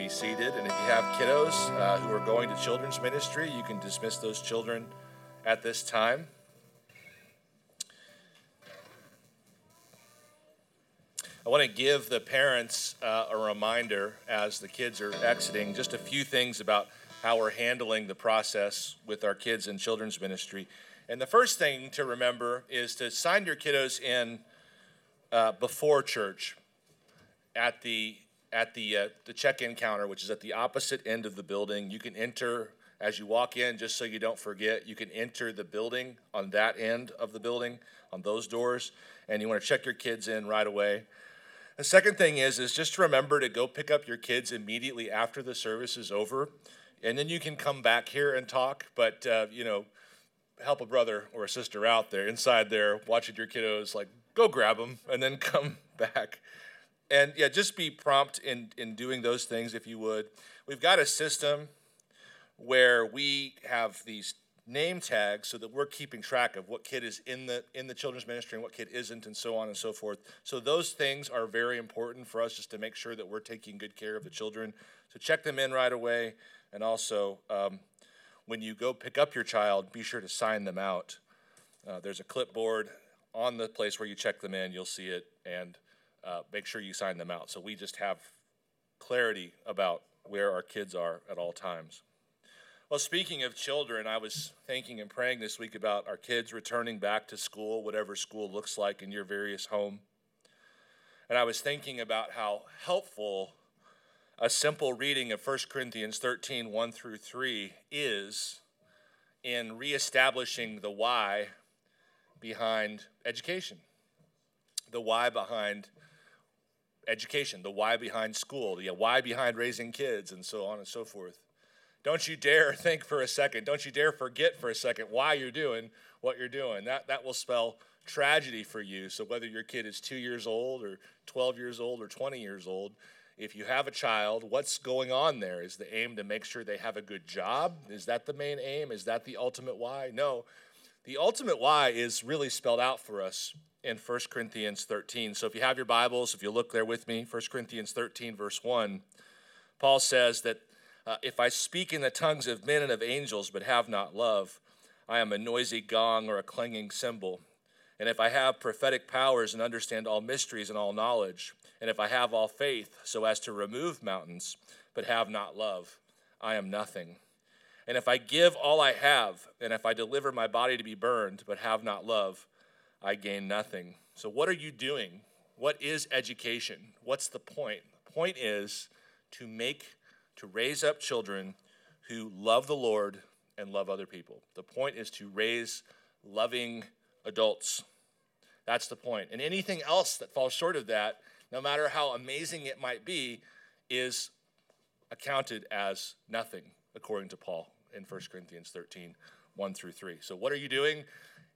be seated. And if you have kiddos uh, who are going to children's ministry, you can dismiss those children at this time. I want to give the parents uh, a reminder as the kids are exiting just a few things about how we're handling the process with our kids in children's ministry. And the first thing to remember is to sign your kiddos in uh, before church at the at the uh, the check-in counter, which is at the opposite end of the building. You can enter as you walk in, just so you don't forget. You can enter the building on that end of the building on those doors, and you want to check your kids in right away. The second thing is is just to remember to go pick up your kids immediately after the service is over, and then you can come back here and talk. But uh, you know, help a brother or a sister out there inside there watching your kiddos. Like, go grab them and then come back and yeah, just be prompt in, in doing those things if you would. We've got a system where we have these name tags so that we're keeping track of what kid is in the in the children's ministry and what kid isn't and so on and so forth. So those things are very important for us just to make sure that we're taking good care of the children. So check them in right away. And also um, when you go pick up your child be sure to sign them out. Uh, there's a clipboard on the place where you check them in. You'll see it. And uh, make sure you sign them out. So we just have clarity about where our kids are at all times. Well, speaking of children, I was thinking and praying this week about our kids returning back to school, whatever school looks like in your various home. And I was thinking about how helpful a simple reading of 1 Corinthians 13, 1 through 3 is in reestablishing the why behind education, the why behind education, the why behind school, the why behind raising kids, and so on and so forth. Don't you dare think for a second, don't you dare forget for a second why you're doing what you're doing. That, that will spell tragedy for you. So, whether your kid is two years old, or 12 years old, or 20 years old, if you have a child, what's going on there? Is the aim to make sure they have a good job? Is that the main aim? Is that the ultimate why? No. The ultimate why is really spelled out for us in 1 Corinthians 13. So if you have your Bibles, if you look there with me, 1 Corinthians 13, verse 1, Paul says that uh, if I speak in the tongues of men and of angels but have not love, I am a noisy gong or a clanging cymbal. And if I have prophetic powers and understand all mysteries and all knowledge, and if I have all faith so as to remove mountains but have not love, I am nothing. And if I give all I have, and if I deliver my body to be burned but have not love, I gain nothing. So, what are you doing? What is education? What's the point? The point is to make, to raise up children who love the Lord and love other people. The point is to raise loving adults. That's the point. And anything else that falls short of that, no matter how amazing it might be, is accounted as nothing, according to Paul in 1 Corinthians 13, 1 through 3. So, what are you doing?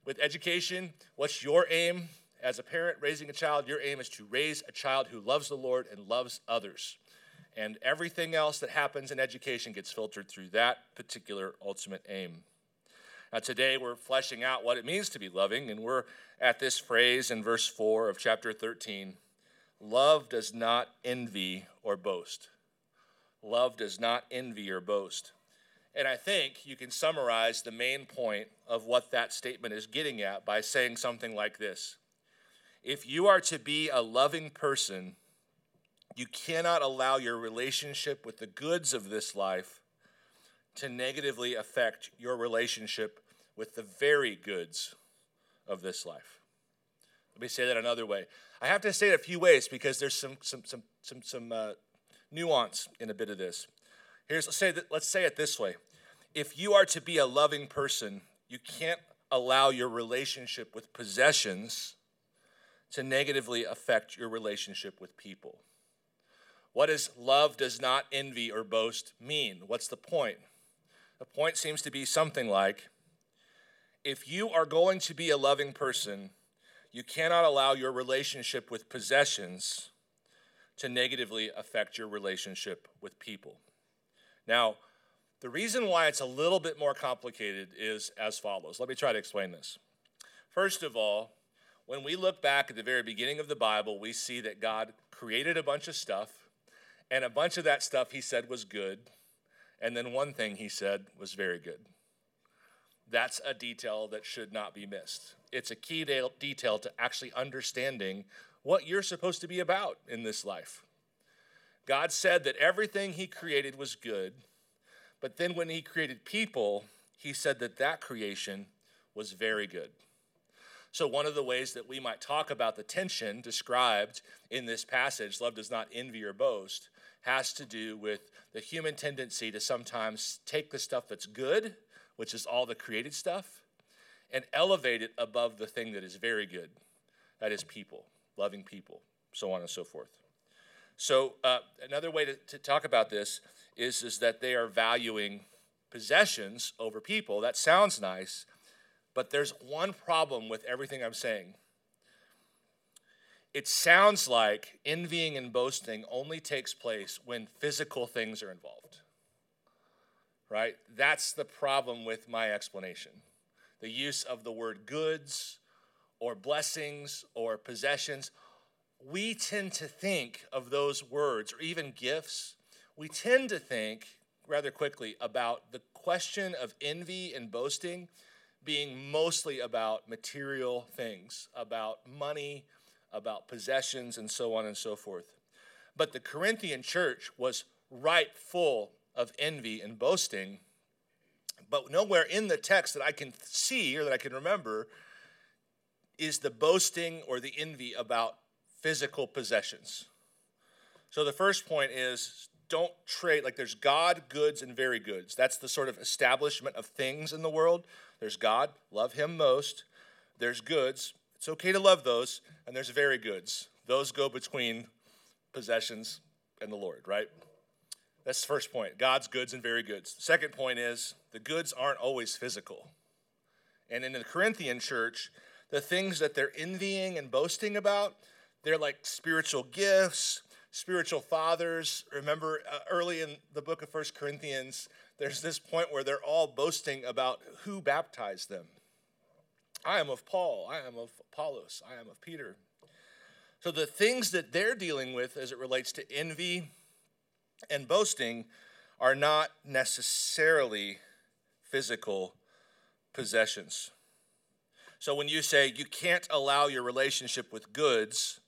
With education, what's your aim as a parent raising a child? Your aim is to raise a child who loves the Lord and loves others. And everything else that happens in education gets filtered through that particular ultimate aim. Now, today we're fleshing out what it means to be loving, and we're at this phrase in verse 4 of chapter 13 Love does not envy or boast. Love does not envy or boast. And I think you can summarize the main point of what that statement is getting at by saying something like this If you are to be a loving person, you cannot allow your relationship with the goods of this life to negatively affect your relationship with the very goods of this life. Let me say that another way. I have to say it a few ways because there's some, some, some, some, some uh, nuance in a bit of this. Here's let's say that, let's say it this way. If you are to be a loving person, you can't allow your relationship with possessions to negatively affect your relationship with people. What does love does not envy or boast mean? What's the point? The point seems to be something like if you are going to be a loving person, you cannot allow your relationship with possessions to negatively affect your relationship with people. Now, the reason why it's a little bit more complicated is as follows. Let me try to explain this. First of all, when we look back at the very beginning of the Bible, we see that God created a bunch of stuff, And a bunch of that stuff he said was good. And then one thing he said was very good. That's a detail that should not be missed. It's a key de- detail to actually understanding what you're supposed to be about in this life. God said that everything he created was good, but then when he created people, he said that that creation was very good. So, one of the ways that we might talk about the tension described in this passage, love does not envy or boast, has to do with the human tendency to sometimes take the stuff that's good, which is all the created stuff, and elevate it above the thing that is very good, that is people, loving people, so on and so forth. So, uh, another way to, to talk about this is, is that they are valuing possessions over people. That sounds nice, but there's one problem with everything I'm saying. It sounds like envying and boasting only takes place when physical things are involved. Right? That's the problem with my explanation. The use of the word goods or blessings or possessions, we tend to think of those words or even gifts. We tend to think rather quickly about the question of envy and boasting being mostly about material things, about money, about possessions, and so on and so forth. But the Corinthian church was right full of envy and boasting. But nowhere in the text that I can see or that I can remember is the boasting or the envy about physical possessions. So the first point is don't trade, like there's God, goods, and very goods. That's the sort of establishment of things in the world. There's God, love Him most. There's goods, it's okay to love those. And there's very goods. Those go between possessions and the Lord, right? That's the first point God's goods and very goods. Second point is the goods aren't always physical. And in the Corinthian church, the things that they're envying and boasting about, they're like spiritual gifts, spiritual fathers. Remember, uh, early in the book of First Corinthians, there's this point where they're all boasting about who baptized them. I am of Paul, I am of Apollos, I am of Peter. So the things that they're dealing with as it relates to envy and boasting are not necessarily physical possessions. So when you say you can't allow your relationship with goods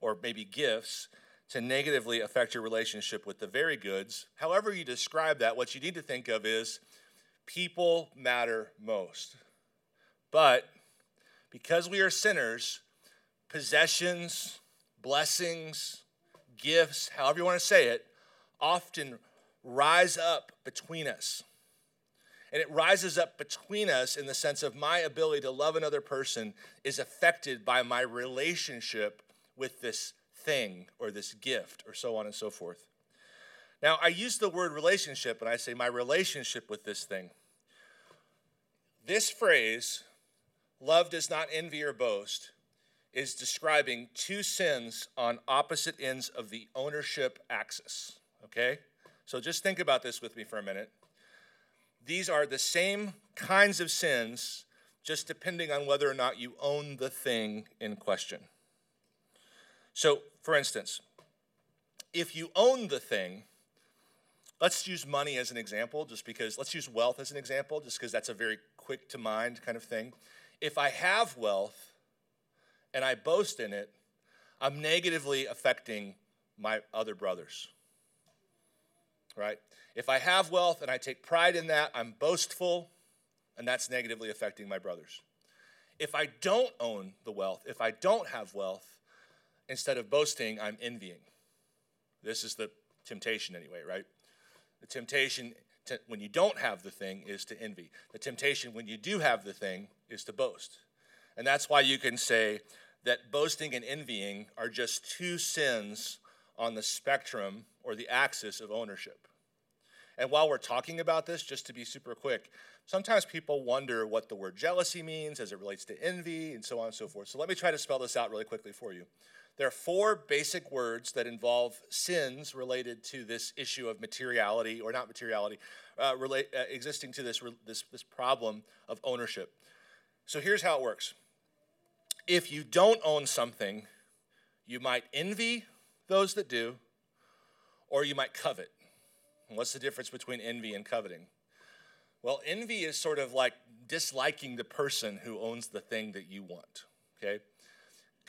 or maybe gifts to negatively affect your relationship with the very goods. However, you describe that, what you need to think of is people matter most. But because we are sinners, possessions, blessings, gifts, however you want to say it, often rise up between us. And it rises up between us in the sense of my ability to love another person is affected by my relationship with this thing or this gift or so on and so forth. Now, I use the word relationship and I say my relationship with this thing. This phrase, love does not envy or boast, is describing two sins on opposite ends of the ownership axis. Okay? So just think about this with me for a minute. These are the same kinds of sins, just depending on whether or not you own the thing in question. So, for instance, if you own the thing, let's use money as an example, just because, let's use wealth as an example, just because that's a very quick to mind kind of thing. If I have wealth and I boast in it, I'm negatively affecting my other brothers. Right? If I have wealth and I take pride in that, I'm boastful, and that's negatively affecting my brothers. If I don't own the wealth, if I don't have wealth, instead of boasting, I'm envying. This is the temptation, anyway, right? The temptation to, when you don't have the thing is to envy. The temptation when you do have the thing is to boast. And that's why you can say that boasting and envying are just two sins on the spectrum or the axis of ownership. And while we're talking about this, just to be super quick, sometimes people wonder what the word jealousy means as it relates to envy and so on and so forth. So let me try to spell this out really quickly for you. There are four basic words that involve sins related to this issue of materiality, or not materiality, uh, relate, uh, existing to this, this, this problem of ownership. So here's how it works if you don't own something, you might envy those that do, or you might covet. What's the difference between envy and coveting? Well, envy is sort of like disliking the person who owns the thing that you want, okay?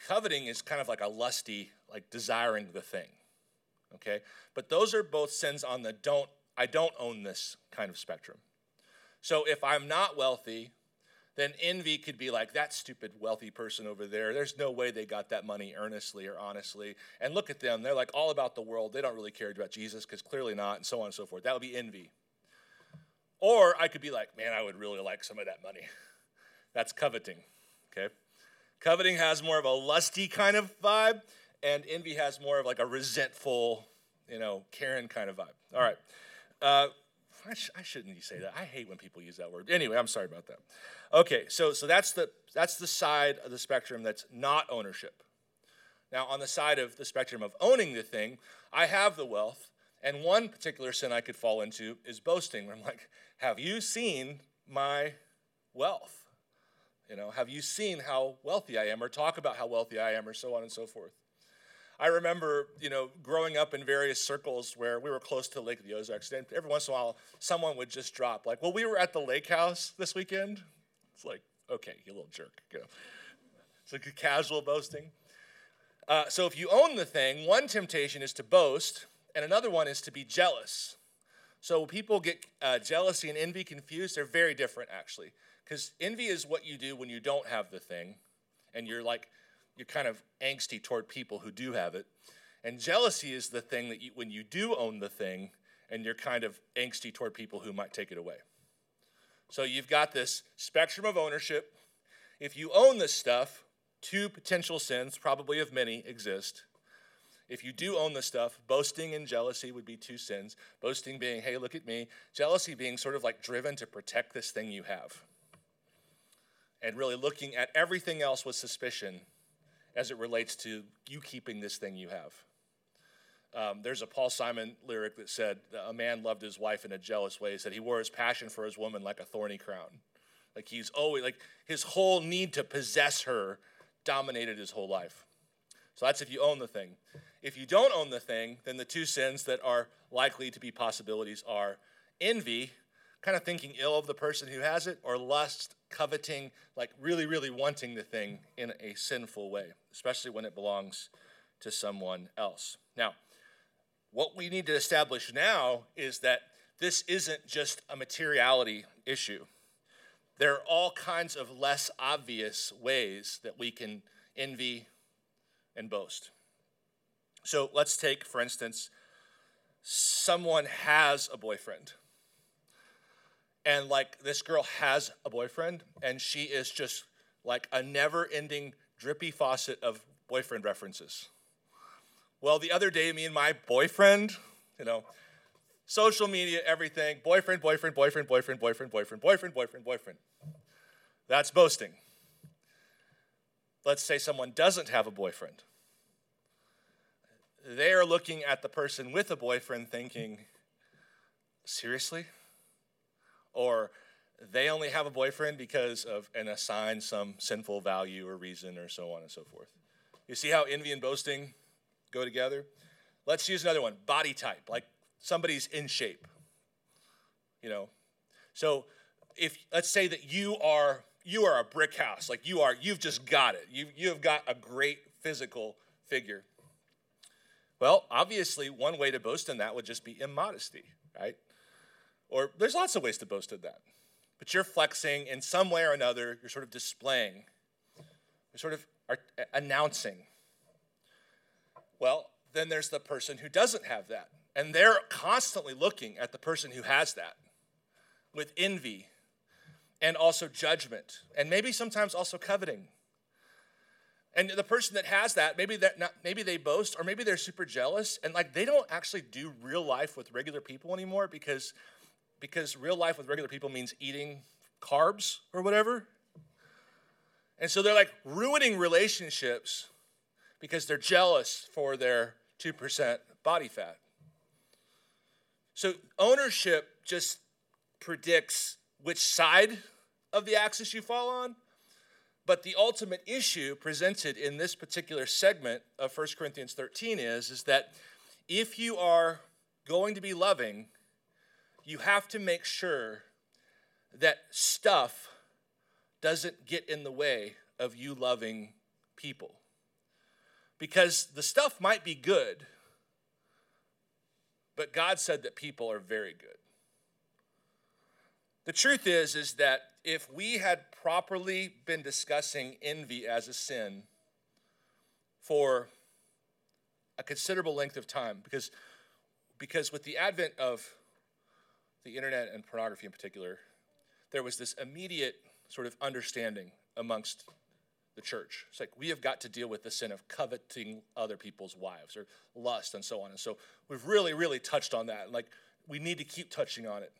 Coveting is kind of like a lusty, like desiring the thing, okay? But those are both sins on the don't, I don't own this kind of spectrum. So if I'm not wealthy, then envy could be like that stupid wealthy person over there. There's no way they got that money earnestly or honestly. And look at them. They're like all about the world. They don't really care about Jesus because clearly not, and so on and so forth. That would be envy. Or I could be like, man, I would really like some of that money. That's coveting. Okay? Coveting has more of a lusty kind of vibe, and envy has more of like a resentful, you know, Karen kind of vibe. All right. Uh, I, sh- I shouldn't say that. I hate when people use that word. Anyway, I'm sorry about that. Okay, so so that's the that's the side of the spectrum that's not ownership. Now, on the side of the spectrum of owning the thing, I have the wealth, and one particular sin I could fall into is boasting. Where I'm like, "Have you seen my wealth? You know, have you seen how wealthy I am, or talk about how wealthy I am, or so on and so forth." I remember, you know, growing up in various circles where we were close to Lake of the Ozarks, and every once in a while, someone would just drop, like, well, we were at the lake house this weekend. It's like, okay, you little jerk. You know. It's like a casual boasting. Uh, so if you own the thing, one temptation is to boast, and another one is to be jealous. So people get uh, jealousy and envy confused. They're very different, actually. Because envy is what you do when you don't have the thing, and you're like, you're kind of angsty toward people who do have it. And jealousy is the thing that you, when you do own the thing and you're kind of angsty toward people who might take it away. So you've got this spectrum of ownership. If you own this stuff, two potential sins, probably of many, exist. If you do own the stuff, boasting and jealousy would be two sins. Boasting being, hey, look at me. Jealousy being sort of like driven to protect this thing you have. And really looking at everything else with suspicion as it relates to you keeping this thing you have. Um, there's a Paul Simon lyric that said, A man loved his wife in a jealous way. He said he wore his passion for his woman like a thorny crown. Like he's always, like his whole need to possess her dominated his whole life. So that's if you own the thing. If you don't own the thing, then the two sins that are likely to be possibilities are envy, kind of thinking ill of the person who has it, or lust, coveting, like really, really wanting the thing in a sinful way, especially when it belongs to someone else. Now, what we need to establish now is that this isn't just a materiality issue. There are all kinds of less obvious ways that we can envy and boast. So let's take, for instance, someone has a boyfriend and like this girl has a boyfriend and she is just like a never ending drippy faucet of boyfriend references. Well the other day me and my boyfriend you know social media everything boyfriend boyfriend boyfriend boyfriend boyfriend boyfriend boyfriend boyfriend boyfriend. That's boasting. Let's say someone doesn't have a boyfriend. They are looking at the person with a boyfriend thinking seriously or they only have a boyfriend because of and assign some sinful value or reason or so on and so forth. You see how envy and boasting go together? Let's use another one body type, like somebody's in shape. You know, so if let's say that you are you are a brick house, like you are, you've just got it. You you have got a great physical figure. Well, obviously, one way to boast in that would just be immodesty, right? Or there's lots of ways to boast of that. But you're flexing in some way or another, you're sort of displaying, you're sort of announcing. Well, then there's the person who doesn't have that. And they're constantly looking at the person who has that with envy and also judgment, and maybe sometimes also coveting. And the person that has that, maybe that not, maybe they boast, or maybe they're super jealous, and like they don't actually do real life with regular people anymore because because real life with regular people means eating carbs or whatever. And so they're like ruining relationships because they're jealous for their 2% body fat. So ownership just predicts which side of the axis you fall on. But the ultimate issue presented in this particular segment of 1 Corinthians 13 is, is that if you are going to be loving, you have to make sure that stuff doesn't get in the way of you loving people. Because the stuff might be good, but God said that people are very good. The truth is is that if we had properly been discussing envy as a sin for a considerable length of time because because with the advent of the internet and pornography in particular there was this immediate sort of understanding amongst the church. It's like we have got to deal with the sin of coveting other people's wives or lust and so on. And so we've really, really touched on that. Like we need to keep touching on it.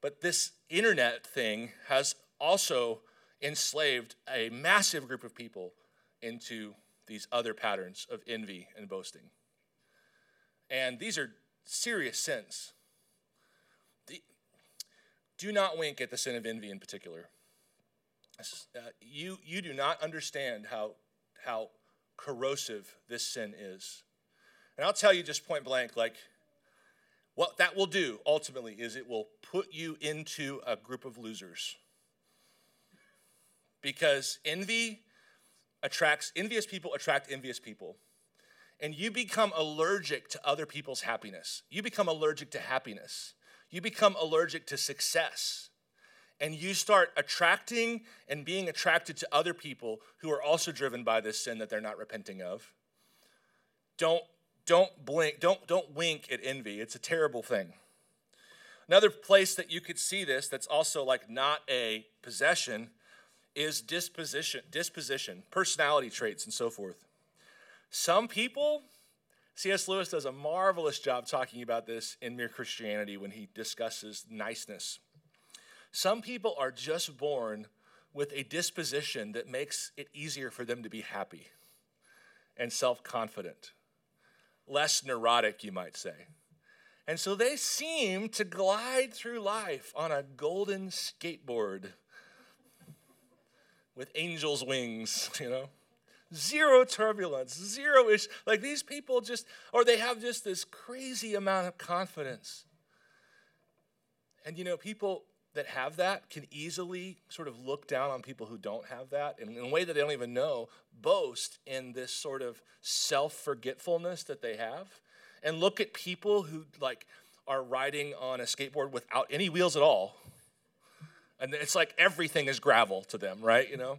But this internet thing has also enslaved a massive group of people into these other patterns of envy and boasting. And these are serious sins. Do not wink at the sin of envy in particular. Uh, you, you do not understand how, how corrosive this sin is. And I'll tell you just point blank like, what that will do ultimately is it will put you into a group of losers. Because envy attracts, envious people attract envious people. And you become allergic to other people's happiness. You become allergic to happiness. You become allergic to success. And you start attracting and being attracted to other people who are also driven by this sin that they're not repenting of. Don't don't blink, don't, don't wink at envy. It's a terrible thing. Another place that you could see this that's also like not a possession is disposition, disposition, personality traits, and so forth. Some people, C.S. Lewis does a marvelous job talking about this in Mere Christianity when he discusses niceness. Some people are just born with a disposition that makes it easier for them to be happy and self confident less neurotic, you might say. And so they seem to glide through life on a golden skateboard with angel's wings, you know? Zero turbulence, zero ish. Like these people just, or they have just this crazy amount of confidence. And you know, people that have that can easily sort of look down on people who don't have that and in a way that they don't even know, boast in this sort of self forgetfulness that they have. And look at people who like are riding on a skateboard without any wheels at all. And it's like everything is gravel to them, right? You know?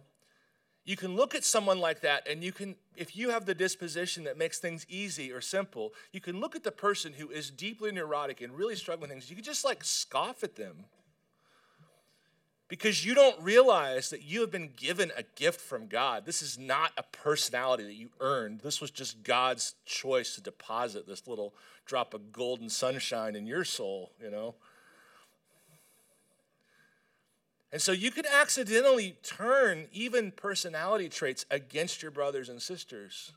You can look at someone like that, and you can, if you have the disposition that makes things easy or simple, you can look at the person who is deeply neurotic and really struggling with things. You can just like scoff at them because you don't realize that you have been given a gift from God. This is not a personality that you earned. This was just God's choice to deposit this little drop of golden sunshine in your soul, you know. And so you could accidentally turn even personality traits against your brothers and sisters.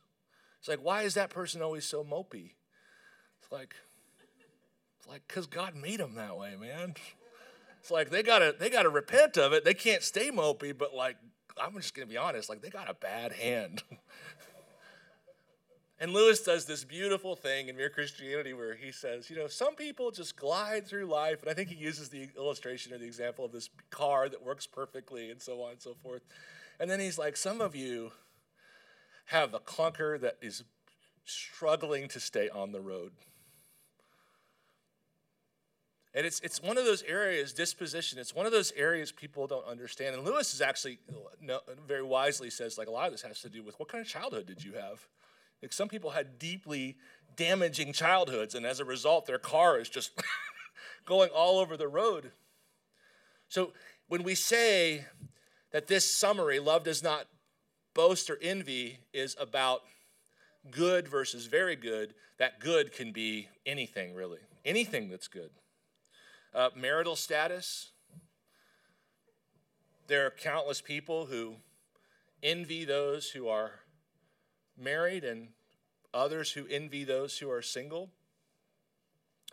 It's like, why is that person always so mopey? It's like, it's like, because God made them that way, man. It's like they gotta they gotta repent of it. They can't stay mopey, but like I'm just gonna be honest, like they got a bad hand. and Lewis does this beautiful thing in Mere Christianity where he says, you know, some people just glide through life, and I think he uses the illustration or the example of this car that works perfectly and so on and so forth. And then he's like, some of you have a clunker that is struggling to stay on the road. And it's, it's one of those areas, disposition, it's one of those areas people don't understand. And Lewis is actually very wisely says, like, a lot of this has to do with what kind of childhood did you have? Like, some people had deeply damaging childhoods, and as a result, their car is just going all over the road. So, when we say that this summary, love does not boast or envy, is about good versus very good, that good can be anything, really. Anything that's good. Uh, marital status. There are countless people who envy those who are married and others who envy those who are single.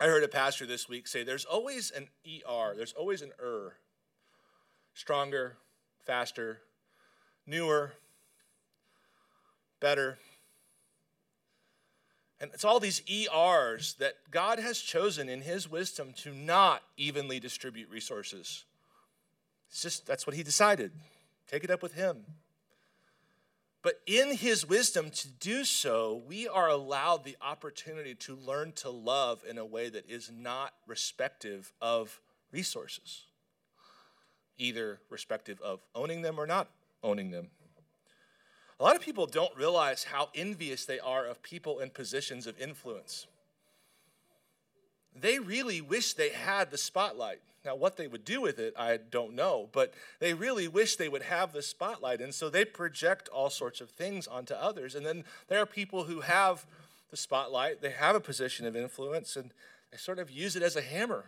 I heard a pastor this week say there's always an ER, there's always an ER. Stronger, faster, newer, better. And it's all these ERs that God has chosen in His wisdom to not evenly distribute resources. It's just, that's what He decided. Take it up with Him. But in His wisdom to do so, we are allowed the opportunity to learn to love in a way that is not respective of resources, either respective of owning them or not owning them. A lot of people don't realize how envious they are of people in positions of influence. They really wish they had the spotlight. Now, what they would do with it, I don't know, but they really wish they would have the spotlight. And so they project all sorts of things onto others. And then there are people who have the spotlight, they have a position of influence, and they sort of use it as a hammer.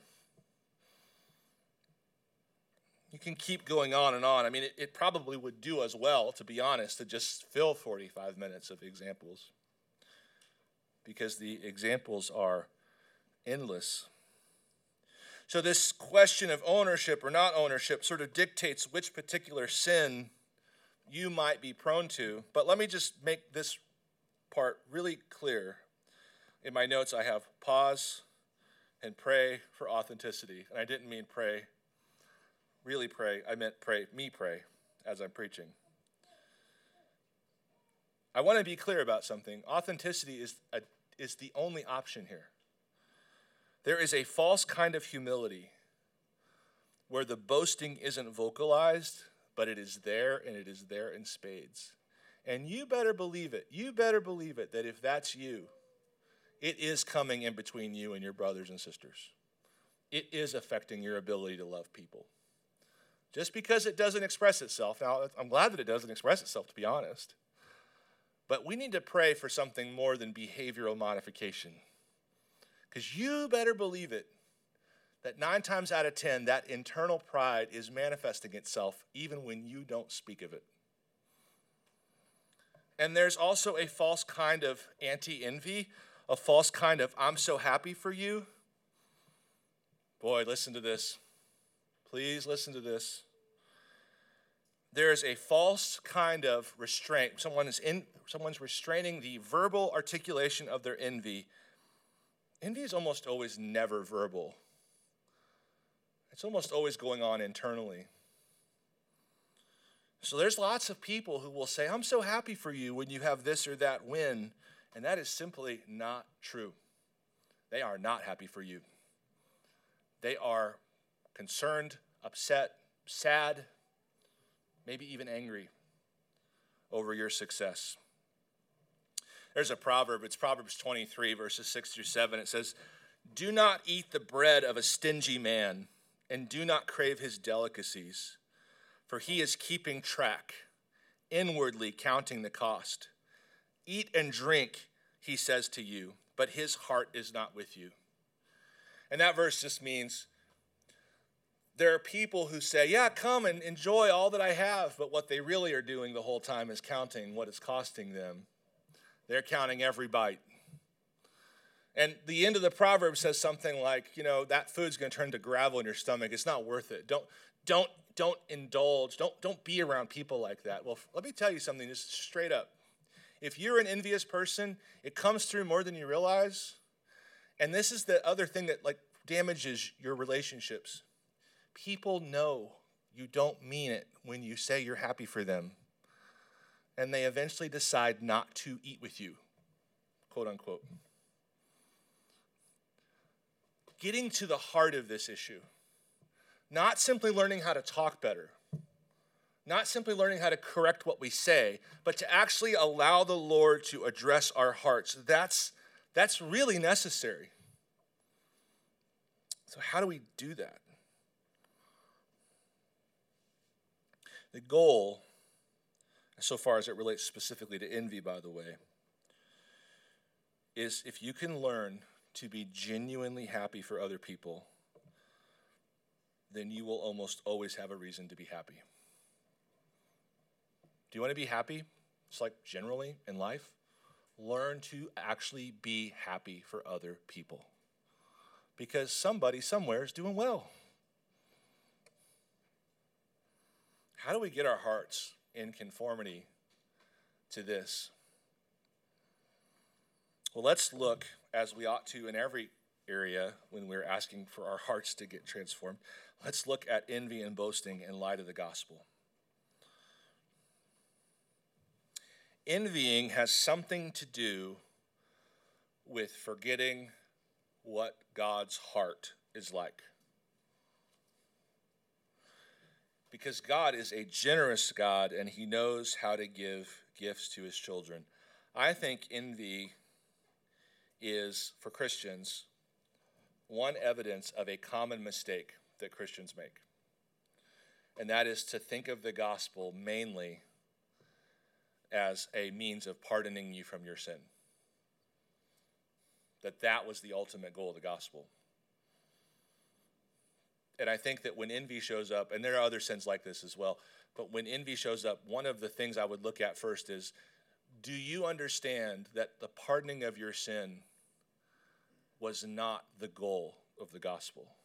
You can keep going on and on. I mean, it, it probably would do as well, to be honest, to just fill 45 minutes of examples because the examples are endless. So, this question of ownership or not ownership sort of dictates which particular sin you might be prone to. But let me just make this part really clear. In my notes, I have pause and pray for authenticity. And I didn't mean pray really pray, I meant pray, me pray as I'm preaching. I want to be clear about something. Authenticity is, a, is the only option here. There is a false kind of humility where the boasting isn't vocalized, but it is there and it is there in spades. And you better believe it. You better believe it that if that's you, it is coming in between you and your brothers and sisters. It is affecting your ability to love people just because it doesn't express itself. Now, I'm glad that it doesn't express itself, to be honest. But we need to pray for something more than behavioral modification. Because you better believe it that nine times out of ten, that internal pride is manifesting itself even when you don't speak of it. And there's also a false kind of anti envy, a false kind of I'm so happy for you. Boy, listen to this. Please listen to this. There is a false kind of restraint. Someone is in, someone's restraining the verbal articulation of their envy. Envy is almost always never verbal, it's almost always going on internally. So there's lots of people who will say, I'm so happy for you when you have this or that win. And that is simply not true. They are not happy for you. They are concerned, upset, sad, maybe even angry over your success. There's a proverb, it's Proverbs 23, verses 6 through 7. It says, Do not eat the bread of a stingy man, and do not crave his delicacies, for he is keeping track, inwardly counting the cost. Eat and drink, he says to you, but his heart is not with you. And that verse just means there are people who say, Yeah, come and enjoy all that I have, but what they really are doing the whole time is counting what it's costing them. They're counting every bite. And the end of the proverb says something like, you know, that food's going to turn to gravel in your stomach. It's not worth it. Don't, don't, don't indulge. Don't, don't be around people like that. Well, let me tell you something just straight up. If you're an envious person, it comes through more than you realize. And this is the other thing that like damages your relationships. People know you don't mean it when you say you're happy for them. And they eventually decide not to eat with you, quote unquote. Getting to the heart of this issue, not simply learning how to talk better, not simply learning how to correct what we say, but to actually allow the Lord to address our hearts. That's, that's really necessary. So, how do we do that? The goal, so far as it relates specifically to envy, by the way, is if you can learn to be genuinely happy for other people, then you will almost always have a reason to be happy. Do you want to be happy? It's like generally in life. Learn to actually be happy for other people because somebody somewhere is doing well. How do we get our hearts in conformity to this? Well, let's look, as we ought to in every area when we're asking for our hearts to get transformed, let's look at envy and boasting in light of the gospel. Envying has something to do with forgetting what God's heart is like. Because God is a generous God and he knows how to give gifts to his children. I think envy is, for Christians, one evidence of a common mistake that Christians make. And that is to think of the gospel mainly as a means of pardoning you from your sin. That that was the ultimate goal of the gospel. And I think that when envy shows up, and there are other sins like this as well, but when envy shows up, one of the things I would look at first is do you understand that the pardoning of your sin was not the goal of the gospel?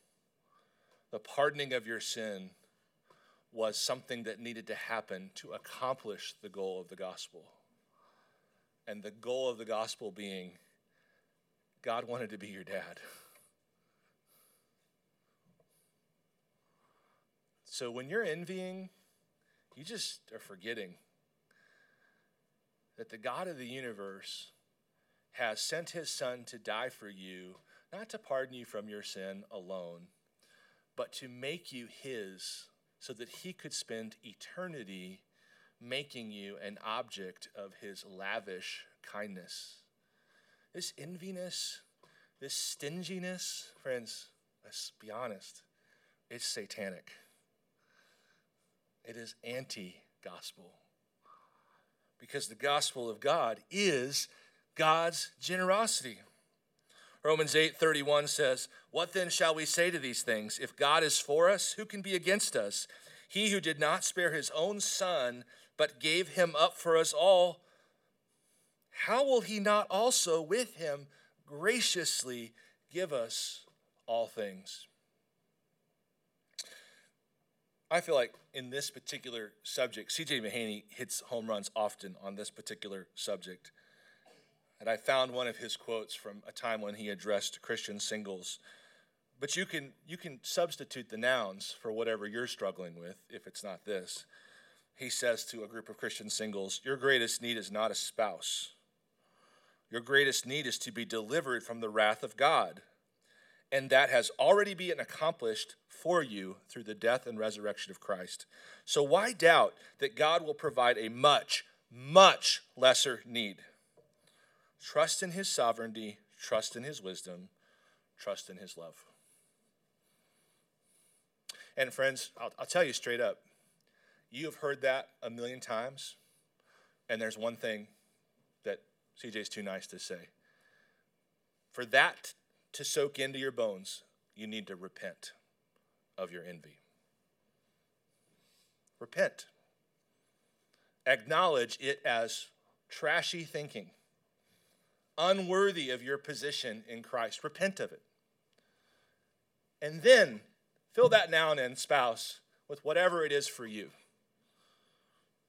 The pardoning of your sin was something that needed to happen to accomplish the goal of the gospel. And the goal of the gospel being God wanted to be your dad. So when you're envying, you just are forgetting that the God of the universe has sent his son to die for you, not to pardon you from your sin alone, but to make you his so that he could spend eternity making you an object of his lavish kindness. This enviness, this stinginess, friends, let's be honest, it's satanic. It is anti gospel. Because the gospel of God is God's generosity. Romans 8:31 says, "What then shall we say to these things? If God is for us, who can be against us? He who did not spare his own son, but gave him up for us all, how will he not also with him graciously give us all things?" I feel like in this particular subject, CJ Mahaney hits home runs often on this particular subject. And I found one of his quotes from a time when he addressed Christian singles. But you can, you can substitute the nouns for whatever you're struggling with if it's not this. He says to a group of Christian singles, Your greatest need is not a spouse. Your greatest need is to be delivered from the wrath of God. And that has already been accomplished for you through the death and resurrection of Christ. So why doubt that God will provide a much, much lesser need? Trust in his sovereignty, trust in his wisdom, trust in his love. And friends, I'll, I'll tell you straight up, you have heard that a million times, and there's one thing that CJ's too nice to say. For that to soak into your bones, you need to repent of your envy. Repent. Acknowledge it as trashy thinking unworthy of your position in Christ. Repent of it. And then fill that noun and spouse with whatever it is for you.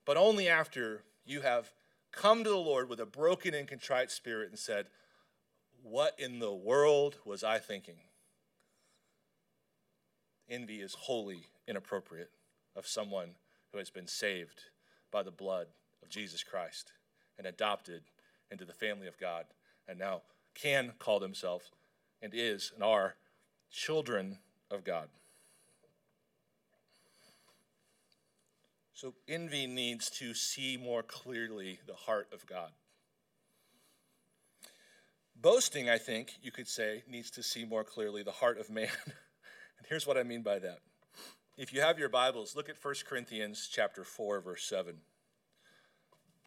But only after you have come to the Lord with a broken and contrite spirit and said, What in the world was I thinking? Envy is wholly inappropriate of someone who has been saved by the blood of Jesus Christ and adopted into the family of God and now can call themselves and is and are children of God. So envy needs to see more clearly the heart of God. Boasting, I think you could say, needs to see more clearly the heart of man. and here's what I mean by that. If you have your Bibles, look at 1 Corinthians chapter 4 verse 7.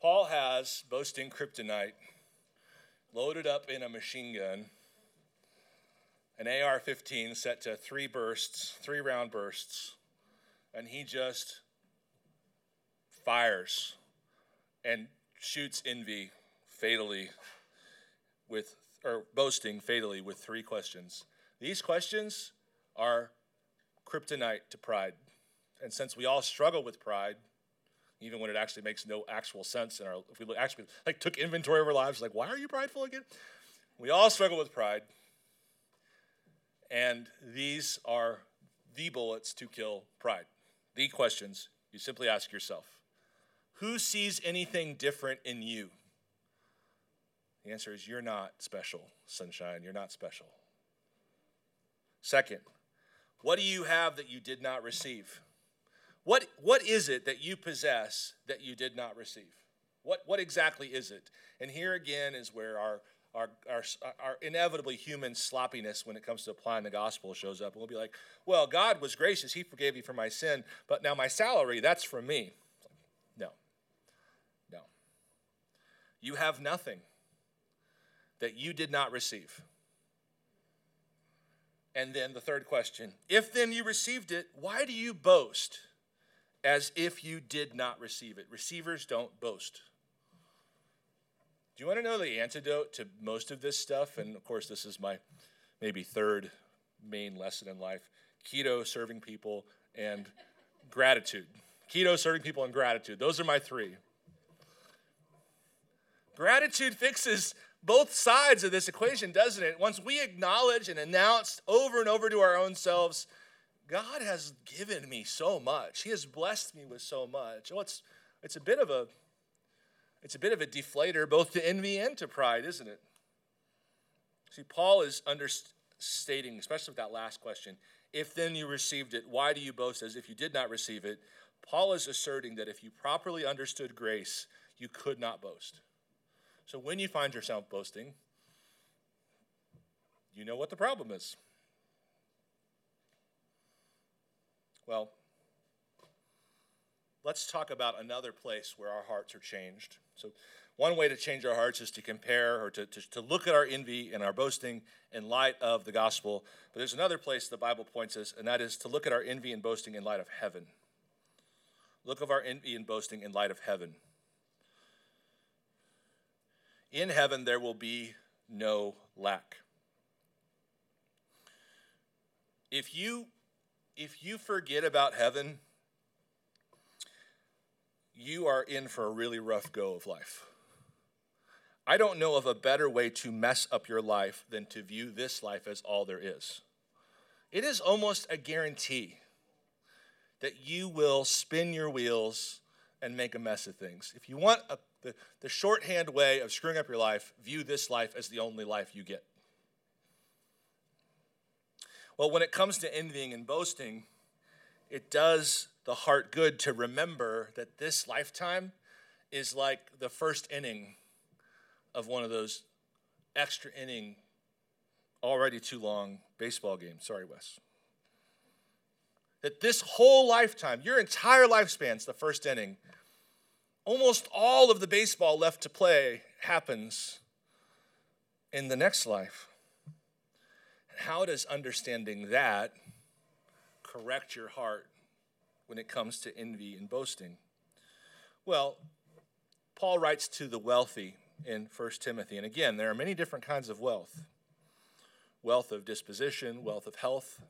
Paul has boasting kryptonite loaded up in a machine gun, an AR 15 set to three bursts, three round bursts, and he just fires and shoots envy fatally with, or boasting fatally with three questions. These questions are kryptonite to pride. And since we all struggle with pride, even when it actually makes no actual sense in our if we actually like took inventory of our lives like why are you prideful again We all struggle with pride. And these are the bullets to kill pride. The questions you simply ask yourself Who sees anything different in you? The answer is you're not special, sunshine. You're not special. Second, what do you have that you did not receive? What, what is it that you possess that you did not receive? What, what exactly is it? And here again is where our, our, our, our inevitably human sloppiness when it comes to applying the gospel shows up. And we'll be like, well, God was gracious. He forgave me for my sin, but now my salary, that's from me. No. No. You have nothing that you did not receive. And then the third question if then you received it, why do you boast as if you did not receive it? Receivers don't boast. Do you want to know the antidote to most of this stuff? And of course, this is my maybe third main lesson in life keto, serving people, and gratitude. Keto, serving people, and gratitude. Those are my three. Gratitude fixes both sides of this equation, doesn't it? Once we acknowledge and announce over and over to our own selves, God has given me so much. He has blessed me with so much. Well, it's, it's a bit of a it's a bit of a deflator both to envy and to pride, isn't it? See, Paul is understating, especially with that last question, if then you received it, why do you boast as if you did not receive it? Paul is asserting that if you properly understood grace, you could not boast. So when you find yourself boasting, you know what the problem is. Well, let's talk about another place where our hearts are changed. So, one way to change our hearts is to compare or to, to, to, look at our envy and our boasting in light of the gospel. But there's another place the Bible points us, and that is to look at our envy and boasting in light of heaven. Look of our envy and boasting in light of heaven. In heaven, there will be no lack. If you if you forget about heaven, you are in for a really rough go of life. I don't know of a better way to mess up your life than to view this life as all there is. It is almost a guarantee that you will spin your wheels and make a mess of things. If you want a, the, the shorthand way of screwing up your life, view this life as the only life you get. Well, when it comes to envying and boasting, it does the heart good to remember that this lifetime is like the first inning of one of those extra inning, already too long baseball games. Sorry, Wes. That this whole lifetime, your entire lifespan's the first inning. Almost all of the baseball left to play happens in the next life. And How does understanding that correct your heart when it comes to envy and boasting? Well, Paul writes to the wealthy in 1 Timothy. And again, there are many different kinds of wealth wealth of disposition, wealth of health,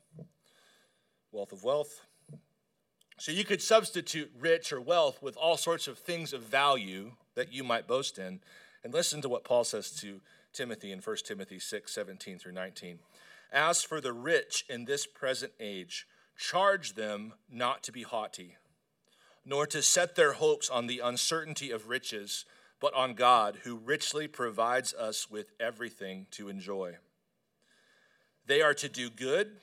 wealth of wealth. So you could substitute rich or wealth with all sorts of things of value that you might boast in. And listen to what Paul says to Timothy in 1 Timothy 6 17 through 19. As for the rich in this present age, charge them not to be haughty, nor to set their hopes on the uncertainty of riches, but on God, who richly provides us with everything to enjoy. They are to do good,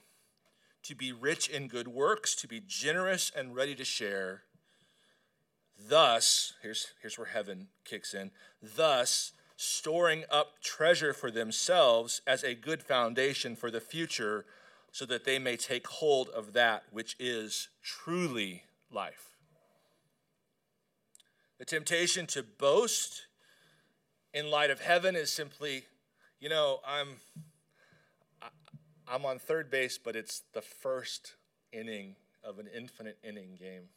to be rich in good works, to be generous and ready to share. Thus, here's, here's where heaven kicks in. Thus, storing up treasure for themselves as a good foundation for the future so that they may take hold of that which is truly life. The temptation to boast in light of heaven is simply, you know, I'm I'm on third base, but it's the first inning of an infinite inning game.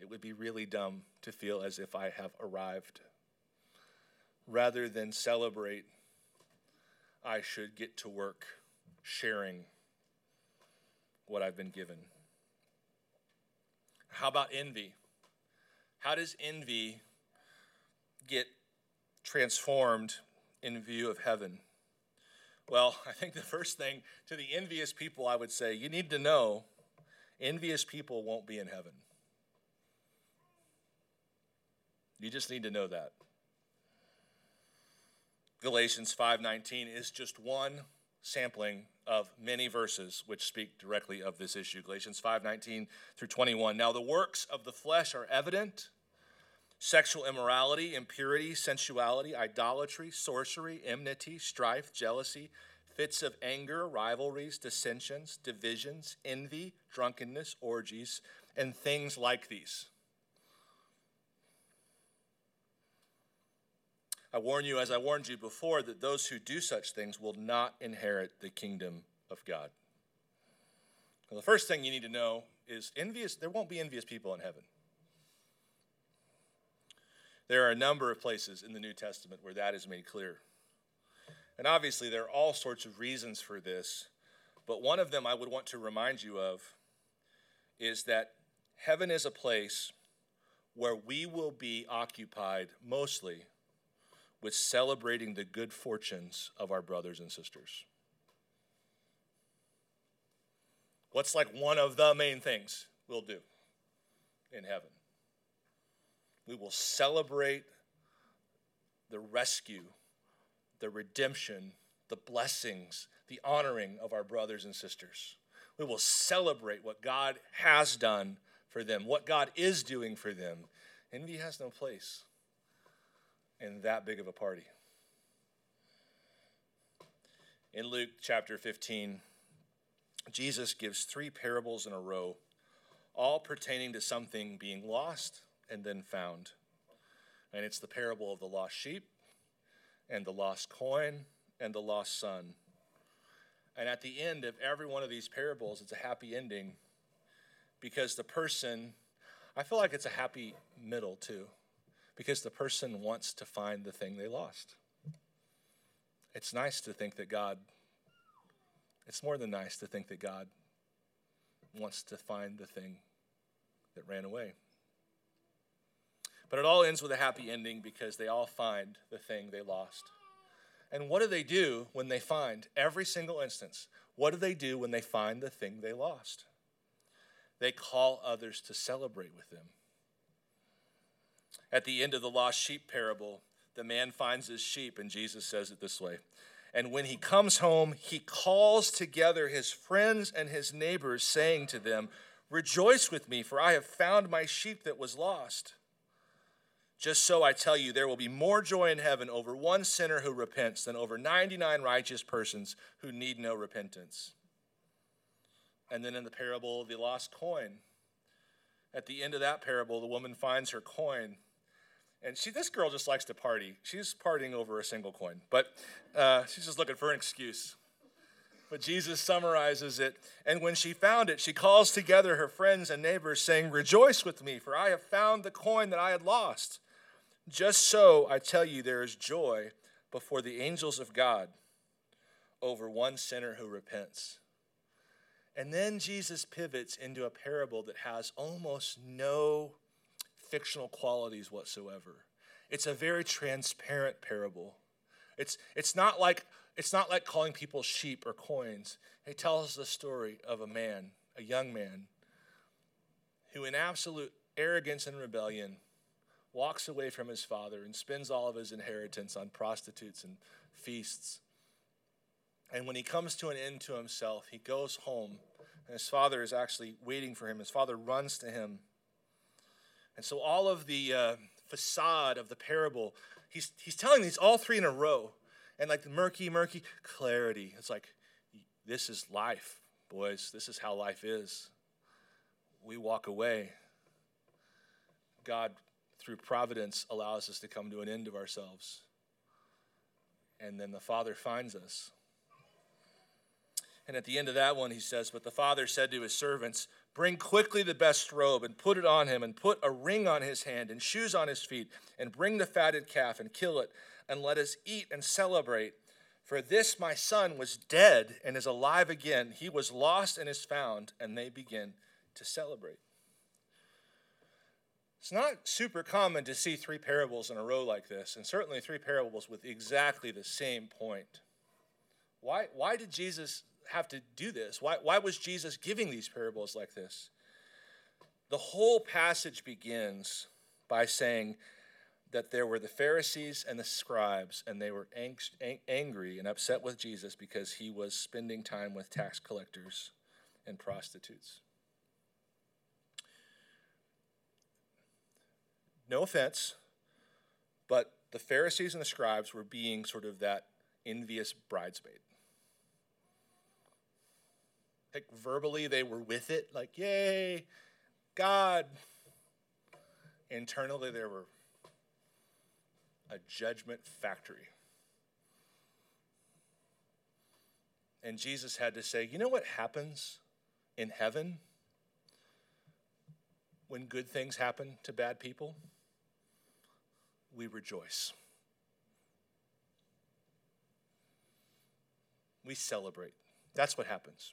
It would be really dumb to feel as if I have arrived. Rather than celebrate, I should get to work sharing what I've been given. How about envy? How does envy get transformed in view of heaven? Well, I think the first thing to the envious people, I would say, you need to know envious people won't be in heaven. You just need to know that. Galatians 5:19 is just one sampling of many verses which speak directly of this issue. Galatians 5:19 through 21. Now the works of the flesh are evident: sexual immorality, impurity, sensuality, idolatry, sorcery, enmity, strife, jealousy, fits of anger, rivalries, dissensions, divisions, envy, drunkenness, orgies, and things like these. I warn you, as I warned you before, that those who do such things will not inherit the kingdom of God. Well, the first thing you need to know is envious, there won't be envious people in heaven. There are a number of places in the New Testament where that is made clear. And obviously, there are all sorts of reasons for this, but one of them I would want to remind you of is that heaven is a place where we will be occupied mostly with celebrating the good fortunes of our brothers and sisters. What's like one of the main things we'll do in heaven? We will celebrate the rescue, the redemption, the blessings, the honoring of our brothers and sisters. We will celebrate what God has done for them, what God is doing for them. Envy has no place in that big of a party. In Luke chapter 15, Jesus gives three parables in a row, all pertaining to something being lost and then found. And it's the parable of the lost sheep, and the lost coin, and the lost son. And at the end of every one of these parables, it's a happy ending because the person, I feel like it's a happy middle too because the person wants to find the thing they lost. It's nice to think that God, it's more than nice to think that God wants to find the thing that ran away. But it all ends with a happy ending because they all find the thing they lost. And what do they do when they find every single instance? What do they do when they find the thing they lost? They call others to celebrate with them. At the end of the lost sheep parable, the man finds his sheep, and Jesus says it this way. And when he comes home, he calls together his friends and his neighbors, saying to them, Rejoice with me, for I have found my sheep that was lost. Just so I tell you, there will be more joy in heaven over one sinner who repents than over 99 righteous persons who need no repentance. And then in the parable of the lost coin, at the end of that parable, the woman finds her coin and she, this girl just likes to party. She's partying over a single coin, but uh, she's just looking for an excuse. But Jesus summarizes it. And when she found it, she calls together her friends and neighbors, saying, Rejoice with me, for I have found the coin that I had lost. Just so, I tell you, there is joy before the angels of God over one sinner who repents. And then Jesus pivots into a parable that has almost no fictional qualities whatsoever. It's a very transparent parable. It's, it's, not like, it's not like calling people sheep or coins. It tells the story of a man, a young man, who, in absolute arrogance and rebellion, walks away from his father and spends all of his inheritance on prostitutes and feasts. And when he comes to an end to himself, he goes home, and his father is actually waiting for him. His father runs to him and so all of the uh, facade of the parable, he's, he's telling these all three in a row. And like the murky, murky clarity. It's like, this is life, boys. This is how life is. We walk away. God, through providence, allows us to come to an end of ourselves. And then the Father finds us. And at the end of that one, he says, But the Father said to his servants, Bring quickly the best robe and put it on him, and put a ring on his hand and shoes on his feet, and bring the fatted calf and kill it, and let us eat and celebrate. For this my son was dead and is alive again. He was lost and is found, and they begin to celebrate. It's not super common to see three parables in a row like this, and certainly three parables with exactly the same point. Why, why did Jesus have to do this? Why, why was Jesus giving these parables like this? The whole passage begins by saying that there were the Pharisees and the scribes, and they were angst, ang- angry and upset with Jesus because he was spending time with tax collectors and prostitutes. No offense, but the Pharisees and the scribes were being sort of that envious bridesmaid. Like verbally, they were with it, like, yay, God. Internally, they were a judgment factory. And Jesus had to say, you know what happens in heaven when good things happen to bad people? We rejoice. We celebrate. That's what happens.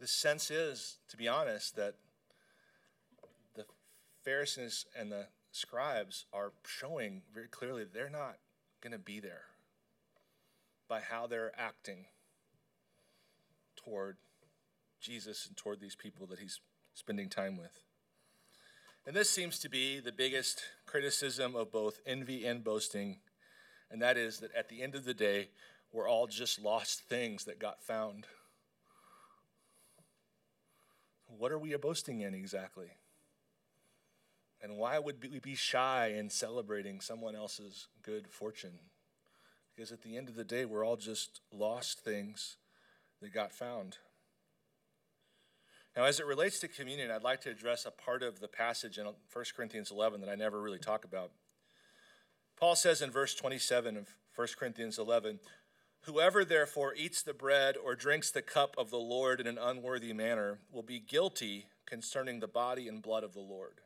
The sense is, to be honest, that the Pharisees and the scribes are showing very clearly they're not going to be there by how they're acting toward Jesus and toward these people that he's spending time with. And this seems to be the biggest criticism of both envy and boasting, and that is that at the end of the day, we're all just lost things that got found. What are we boasting in exactly? And why would we be shy in celebrating someone else's good fortune? Because at the end of the day, we're all just lost things that got found. Now, as it relates to communion, I'd like to address a part of the passage in 1 Corinthians 11 that I never really talk about. Paul says in verse 27 of 1 Corinthians 11, Whoever therefore eats the bread or drinks the cup of the Lord in an unworthy manner will be guilty concerning the body and blood of the Lord.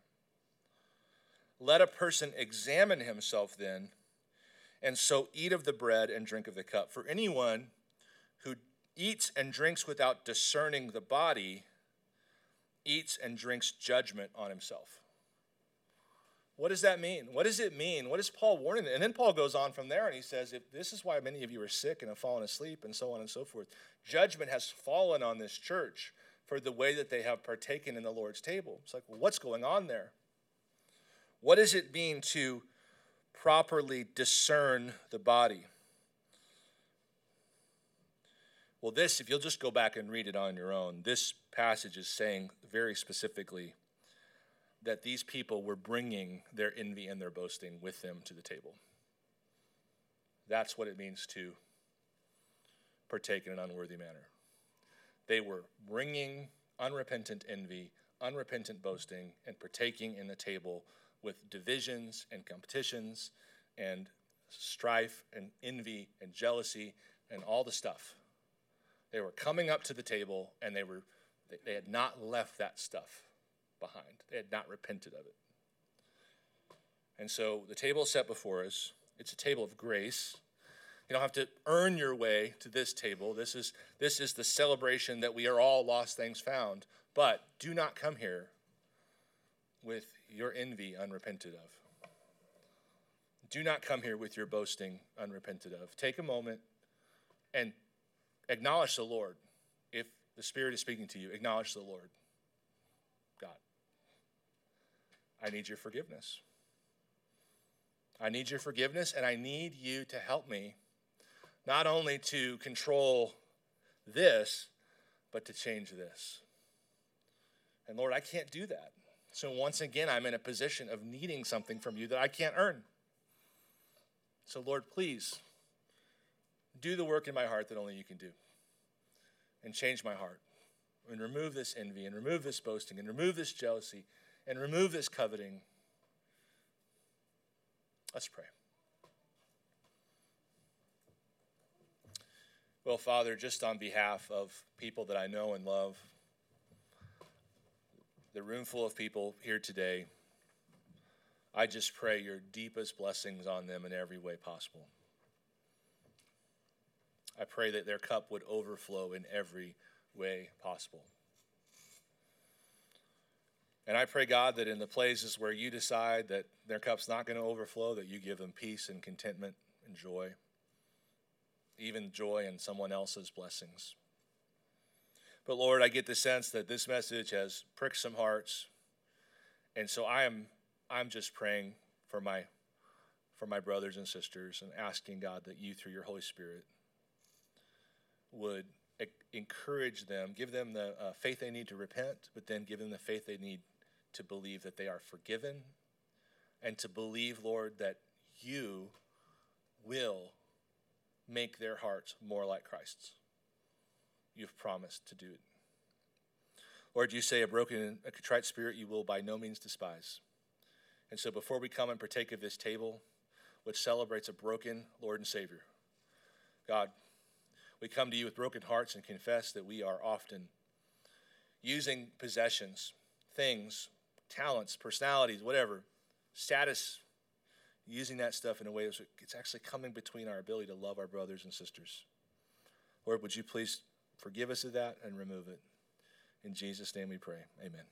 Let a person examine himself then, and so eat of the bread and drink of the cup. For anyone who eats and drinks without discerning the body eats and drinks judgment on himself. What does that mean? What does it mean? What is Paul warning? And then Paul goes on from there and he says, if this is why many of you are sick and have fallen asleep and so on and so forth. Judgment has fallen on this church for the way that they have partaken in the Lord's table. It's like, well, what's going on there? What does it mean to properly discern the body? Well, this, if you'll just go back and read it on your own, this passage is saying very specifically that these people were bringing their envy and their boasting with them to the table. That's what it means to partake in an unworthy manner. They were bringing unrepentant envy, unrepentant boasting, and partaking in the table with divisions and competitions and strife and envy and jealousy and all the stuff. They were coming up to the table and they were they had not left that stuff behind. They had not repented of it. And so the table is set before us. It's a table of grace. You don't have to earn your way to this table. This is, this is the celebration that we are all lost things found. But do not come here with your envy unrepented of. Do not come here with your boasting unrepented of. Take a moment and acknowledge the Lord. If the Spirit is speaking to you, acknowledge the Lord. God, I need your forgiveness. I need your forgiveness, and I need you to help me not only to control this, but to change this. And Lord, I can't do that. So once again, I'm in a position of needing something from you that I can't earn. So, Lord, please do the work in my heart that only you can do and change my heart and remove this envy and remove this boasting and remove this jealousy and remove this coveting. Let's pray. Well, Father, just on behalf of people that I know and love, the room full of people here today, I just pray your deepest blessings on them in every way possible. I pray that their cup would overflow in every way possible. And I pray, God, that in the places where you decide that their cup's not going to overflow, that you give them peace and contentment and joy, even joy in someone else's blessings. But Lord, I get the sense that this message has pricked some hearts. And so I am I'm just praying for my for my brothers and sisters and asking God that you through your Holy Spirit would encourage them, give them the uh, faith they need to repent, but then give them the faith they need to believe that they are forgiven and to believe, Lord, that you will make their hearts more like Christ's. You've promised to do it. Lord, you say a broken, and a contrite spirit you will by no means despise. And so before we come and partake of this table, which celebrates a broken Lord and Savior, God, we come to you with broken hearts and confess that we are often using possessions, things, talents, personalities, whatever, status, using that stuff in a way that it's actually coming between our ability to love our brothers and sisters. Lord, would you please forgive us of that and remove it? In Jesus' name we pray. Amen.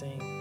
Sing.